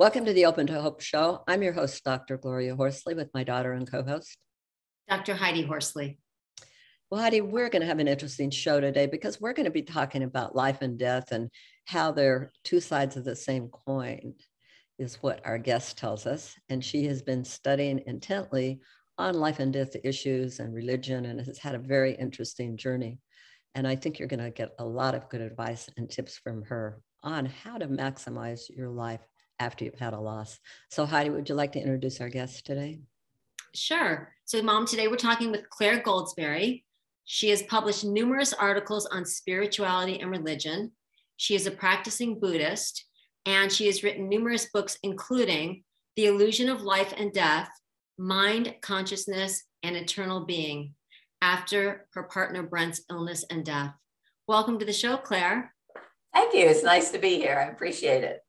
Welcome to the Open to Hope show. I'm your host, Dr. Gloria Horsley, with my daughter and co host, Dr. Heidi Horsley. Well, Heidi, we're going to have an interesting show today because we're going to be talking about life and death and how they're two sides of the same coin, is what our guest tells us. And she has been studying intently on life and death issues and religion and has had a very interesting journey. And I think you're going to get a lot of good advice and tips from her on how to maximize your life after you've had a loss. So, Heidi, would you like to introduce our guest today? Sure. So, Mom, today we're talking with Clare Goldsberry. She has published numerous articles on spirituality and religion. She is a practicing Buddhist, and she has written numerous books, including The Illusion of Life and Death, Mind, Consciousness, and Eternal Being, after her partner Brent's illness and death. Welcome to the show, Clare. Thank you. It's nice to be here. I appreciate it.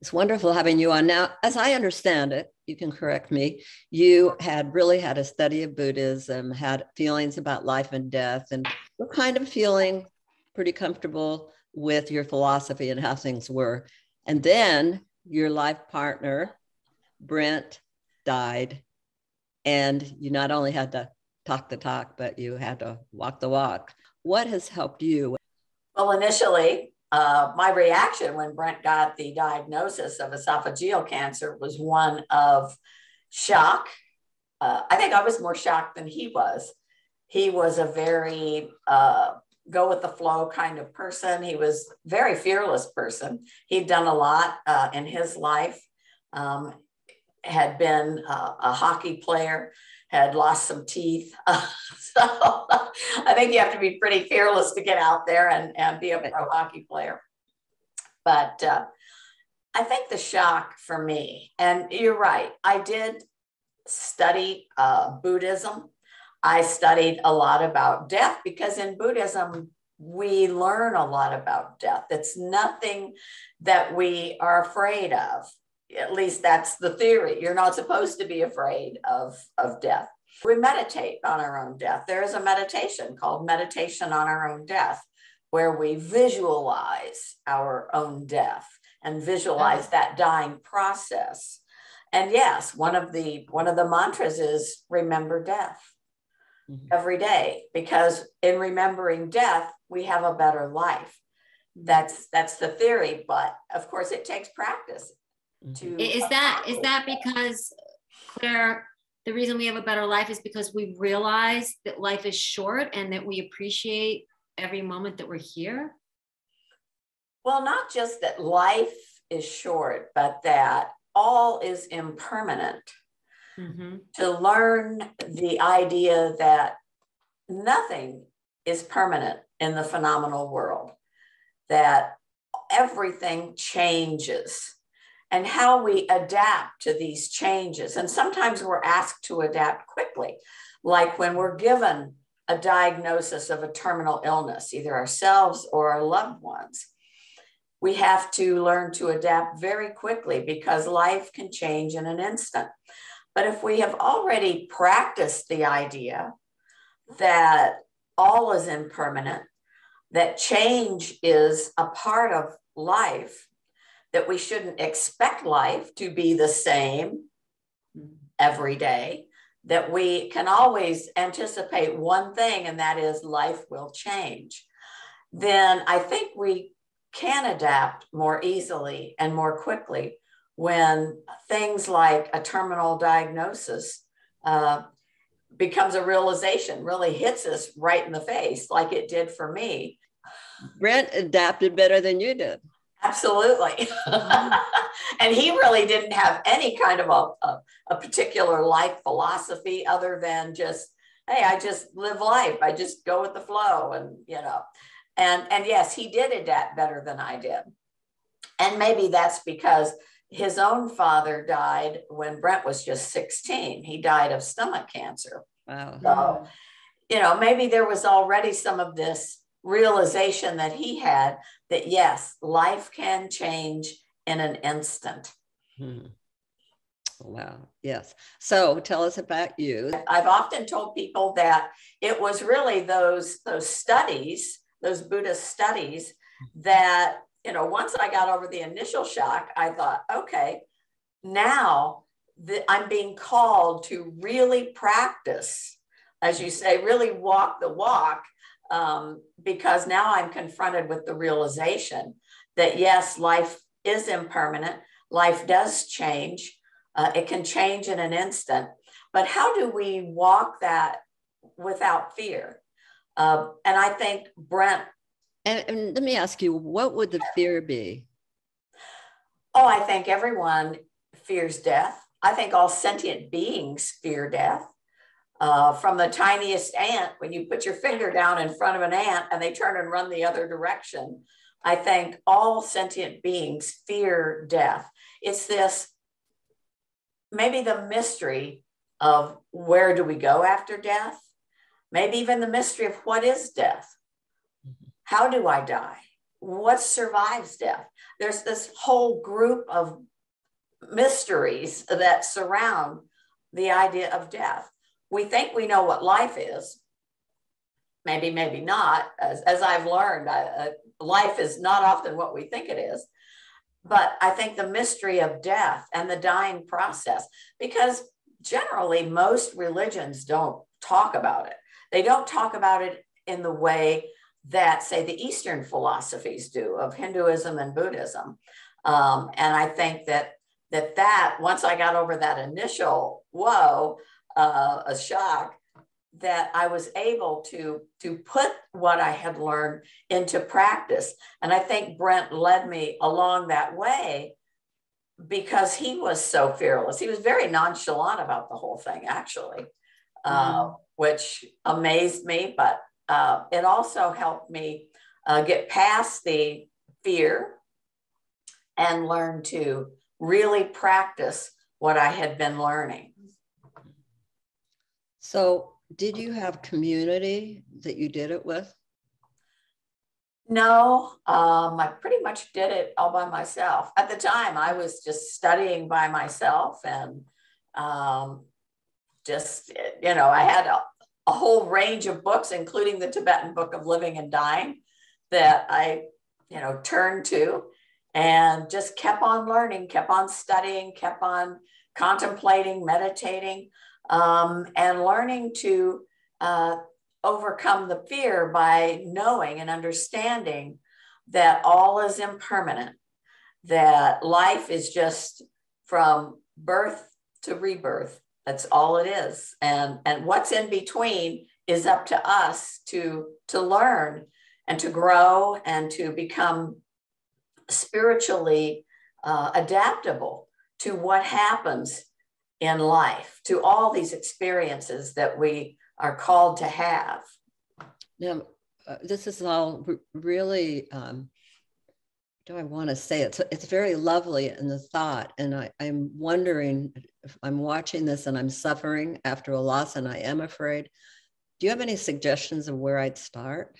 It's wonderful having you on. Now, as I understand it, you can correct me, you had really had a study of Buddhism, had feelings about life and death, and were kind of feeling pretty comfortable with your philosophy and how things were. And then your life partner, Brent, died. And you not only had to talk the talk, but you had to walk the walk. What has helped you? Well, initially, uh, my reaction when Brent got the diagnosis of esophageal cancer was one of shock. Uh, I think I was more shocked than he was. He was a very uh, go with the flow kind of person. He was very fearless person. He'd done a lot uh, in his life. Um, had been uh, a hockey player, had lost some teeth. so I think you have to be pretty fearless to get out there and, and be a pro hockey player. But uh, I think the shock for me, and you're right, I did study uh, Buddhism. I studied a lot about death because in Buddhism, we learn a lot about death. It's nothing that we are afraid of. At least that's the theory. You're not supposed to be afraid of, of death. We meditate on our own death. There is a meditation called Meditation on Our Own Death, where we visualize our own death and visualize that dying process. And yes, one of the one of the mantras is remember death mm-hmm. every day because in remembering death, we have a better life. That's that's the theory, but of course it takes practice. Mm-hmm. To is that is that because Clare the reason we have a better life is because we realize that life is short and that we appreciate every moment that we're here? Well, not just that life is short, but that all is impermanent. Mm-hmm. To learn the idea that nothing is permanent in the phenomenal world, that everything changes and how we adapt to these changes. And sometimes we're asked to adapt quickly, like when we're given a diagnosis of a terminal illness, either ourselves or our loved ones. We have to learn to adapt very quickly because life can change in an instant. But if we have already practiced the idea that all is impermanent, that change is a part of life, that we shouldn't expect life to be the same every day, that we can always anticipate one thing, and that is life will change, then I think we can adapt more easily and more quickly when things like a terminal diagnosis uh, becomes a realization, really hits us right in the face, like it did for me. Brent adapted better than you did. Absolutely. Mm-hmm. and he really didn't have any kind of a, a, a, particular life philosophy other than just, hey, I just live life. I just go with the flow. And, you know, and, and yes, he did adapt better than I did. And maybe that's because his own father died when Brent was just 16. He died of stomach cancer. Wow. So, you know, maybe there was already some of this realization that he had that yes, life can change in an instant. Hmm. Wow. Yes. So tell us about you. I've often told people that it was really those those studies, those Buddhist studies, that you know. Once I got over the initial shock, I thought, okay, now that I'm being called to really practice, as you say, really walk the walk, um, because now I'm confronted with the realization that yes, life is impermanent, life does change uh, it can change in an instant. But how do we walk that without fear? Uh, and I think Brent. And, and let me ask you, what would the fear be? Oh, I think everyone fears death. I think all sentient beings fear death. Uh, from the tiniest ant, when you put your finger down in front of an ant and they turn and run the other direction, I think all sentient beings fear death. It's this maybe the mystery of where do we go after death, maybe even the mystery of what is death. How do I die? What survives death? There's this whole group of mysteries that surround the idea of death. We think we know what life is. Maybe, maybe not. As, as I've learned, I, uh, life is not often what we think it is but I think the mystery of death and the dying process, because generally most religions don't talk about it. They don't talk about it in the way that, say, the Eastern philosophies do of Hinduism and Buddhism. Um, and I think that that that once I got over that initial whoa, uh, a shock, that I was able to, to put what I had learned into practice. And I think Brent led me along that way because he was so fearless. He was very nonchalant about the whole thing, actually, uh, mm. which amazed me. But uh, it also helped me uh, get past the fear and learn to really practice what I had been learning. So, did you have community that you did it with? No, um, I pretty much did it all by myself. At the time, I was just studying by myself and um, just, you know, I had a, a whole range of books, including the Tibetan Book of Living and Dying, that I, you know, turned to and just kept on learning, kept on studying, kept on contemplating, meditating um, and learning to uh, overcome the fear by knowing and understanding that all is impermanent, that life is just from birth to rebirth. That's all it is. And, and what's in between is up to us to, to learn and to grow and to become spiritually uh, adaptable to what happens in life, to all these experiences that we are called to have. Now, uh, this is all really, um, do I want to say it? It's very lovely in the thought. And I, I'm wondering if I'm watching this and I'm suffering after a loss and I am afraid. Do you have any suggestions of where I'd start?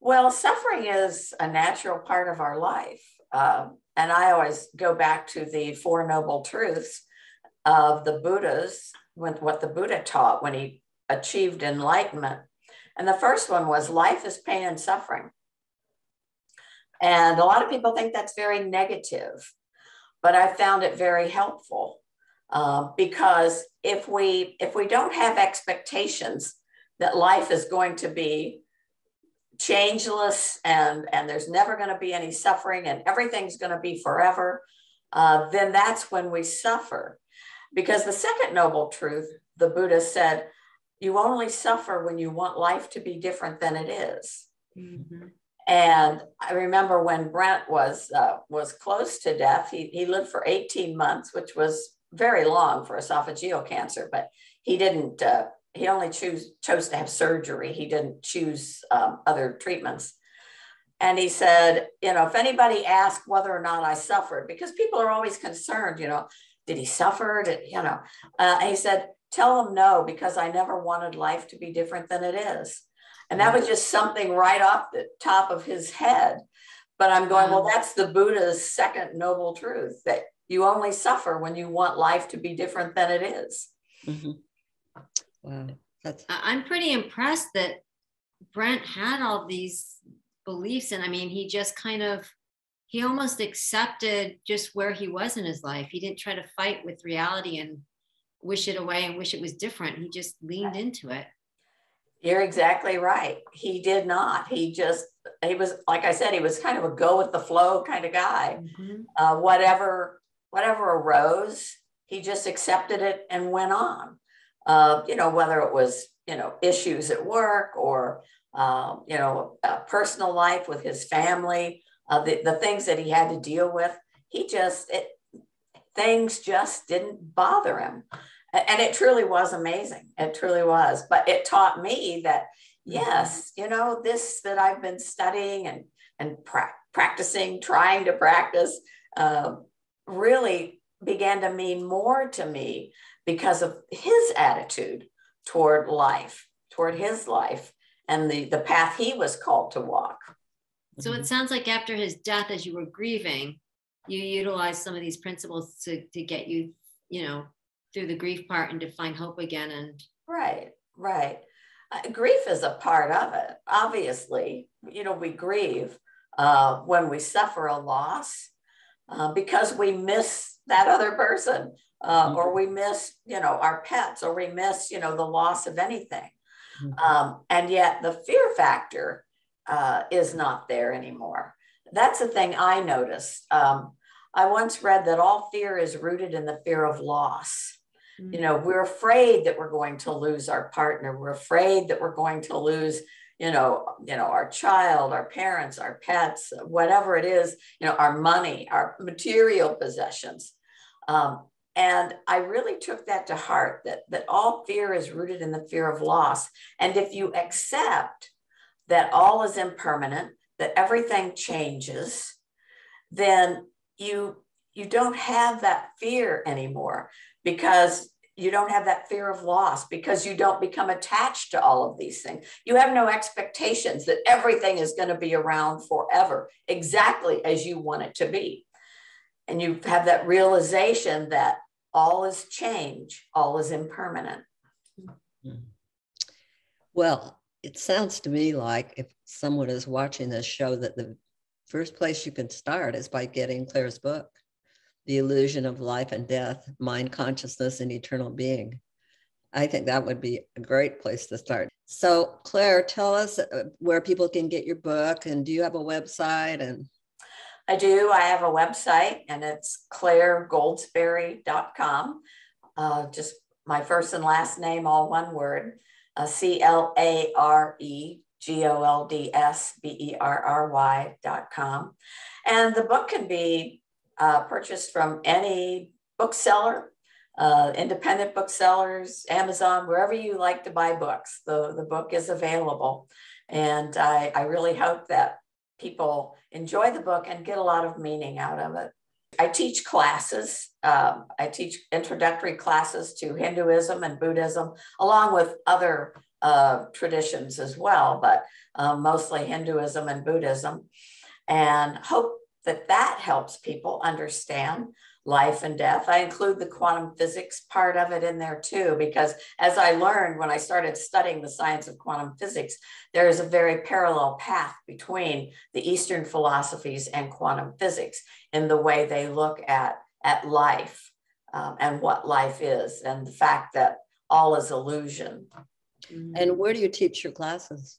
Well, suffering is a natural part of our life. Um, and I always go back to the Four Noble Truths of the Buddhas, with what the Buddha taught when he achieved enlightenment. And the first one was life is pain and suffering. And a lot of people think that's very negative, but I found it very helpful uh, because if we if we don't have expectations that life is going to be changeless and and there's never going to be any suffering and everything's going to be forever, uh, then that's when we suffer. Because the second noble truth, the Buddha said, you only suffer when you want life to be different than it is. Mm-hmm. And I remember when Brent was uh, was close to death, he, he lived for 18 months, which was very long for esophageal cancer, but he didn't, uh, he only choose, chose to have surgery. He didn't choose um, other treatments. and he said, you know, if anybody asked whether or not I suffered, because people are always concerned, you know, did he suffer? Did, you know, uh, he said, tell him no, because I never wanted life to be different than it is. And that was just something right off the top of his head. But I'm going, well, that's the Buddha's second noble truth that you only suffer when you want life to be different than it is. Mm-hmm. Wow. That's I'm pretty impressed that Brent had all these beliefs. And I mean, he just kind of he almost accepted just where he was in his life. He didn't try to fight with reality and wish it away and wish it was different. He just leaned into it. You're exactly right. He did not. He just, he was, like I said, he was kind of a go with the flow kind of guy. Mm-hmm. Uh, whatever, whatever arose, he just accepted it and went on. Uh, you know, whether it was, you know, issues at work or, uh, you know, personal life with his family, uh, the, the things that he had to deal with, he just, it, things just didn't bother him. And it truly was amazing. It truly was. But it taught me that yes you know this that i've been studying and and pra- practicing trying to practice uh, really began to mean more to me because of his attitude toward life toward his life and the the path he was called to walk so it sounds like after his death as you were grieving you utilized some of these principles to to get you you know through the grief part and to find hope again and right right uh, grief is a part of it obviously you know we grieve uh, when we suffer a loss uh, because we miss that other person uh, mm-hmm. or we miss you know our pets or we miss you know the loss of anything mm-hmm. um, and yet the fear factor uh, is not there anymore. That's the thing i noticed. Um, i once read that all fear is rooted in the fear of loss. You know we're afraid that we're going to lose our partner. We're afraid that we're going to lose you know you know our child our parents our pets whatever it is you know our money our material possessions. Um, and i really took that to heart that that all fear is rooted in the fear of loss. And if you accept that all is impermanent that everything changes then you you don't have that fear anymore because you don't have that fear of loss because you don't become attached to all of these things. You have no expectations that everything is going to be around forever, exactly as you want it to be. And you have that realization that all is change, all is impermanent. Hmm. Well, it sounds to me like if someone is watching this show, that the first place you can start is by getting Clare's book the illusion of life and death, mind consciousness, and eternal being. I think that would be a great place to start. So, Claire, tell us uh, where people can get your book, and do you have a website? And I do. I have a website, and it's claregoldsberry.com. Uh, just my first and last name, all one word. Uh, C L A R E G O L D S B E R R Y dot com. And the book can be uh, purchased from any bookseller, uh, independent booksellers, Amazon, wherever you like to buy books. The, the book is available. And I, I really hope that people enjoy the book and get a lot of meaning out of it. I teach classes. Um, I teach introductory classes to Hinduism and Buddhism, along with other uh, traditions as well, but um, mostly Hinduism and Buddhism. And hope that that helps people understand life and death. I include the quantum physics part of it in there too, because as I learned when I started studying the science of quantum physics, there is a very parallel path between the Eastern philosophies and quantum physics in the way they look at, at life um, and what life is, and the fact that all is illusion. And where do you teach your classes?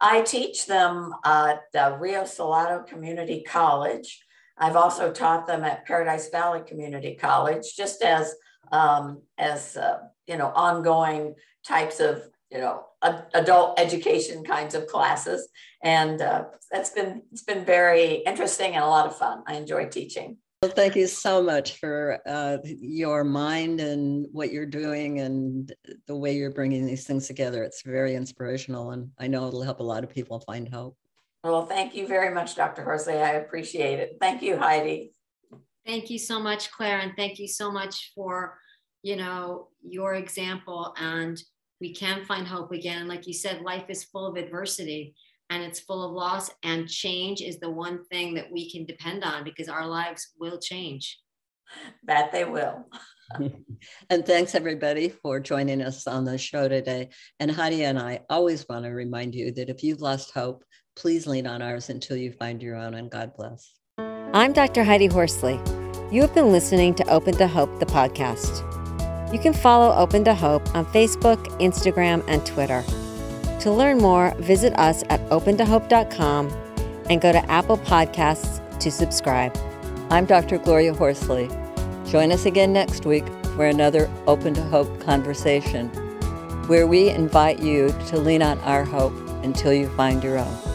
I teach them at the Rio Salado Community College. I've also taught them at Paradise Valley Community College, just as um, as uh, you know, ongoing types of you know adult education kinds of classes, and uh, that's been it's been very interesting and a lot of fun. I enjoy teaching. Well, thank you so much for uh, your mind and what you're doing and the way you're bringing these things together. It's very inspirational, and I know it'll help a lot of people find hope. Well, thank you very much, Dr. Horsley. I appreciate it. Thank you, Heidi. Thank you so much, Clare, and thank you so much for, you know, your example. And we can find hope again. Like you said, life is full of adversity and it's full of loss, and change is the one thing that we can depend on because our lives will change. That they will. and thanks everybody for joining us on the show today. And Heidi and I always want to remind you that if you've lost hope, please lean on ours until you find your own, and God bless. I'm Dr. Heidi Horsley. You have been listening to Open to Hope, the podcast. You can follow Open to Hope on Facebook, Instagram, and Twitter. To learn more, visit us at opentohope.com and go to Apple Podcasts to subscribe. I'm Dr. Gloria Horsley. Join us again next week for another Open to Hope conversation, where we invite you to lean on our hope until you find your own.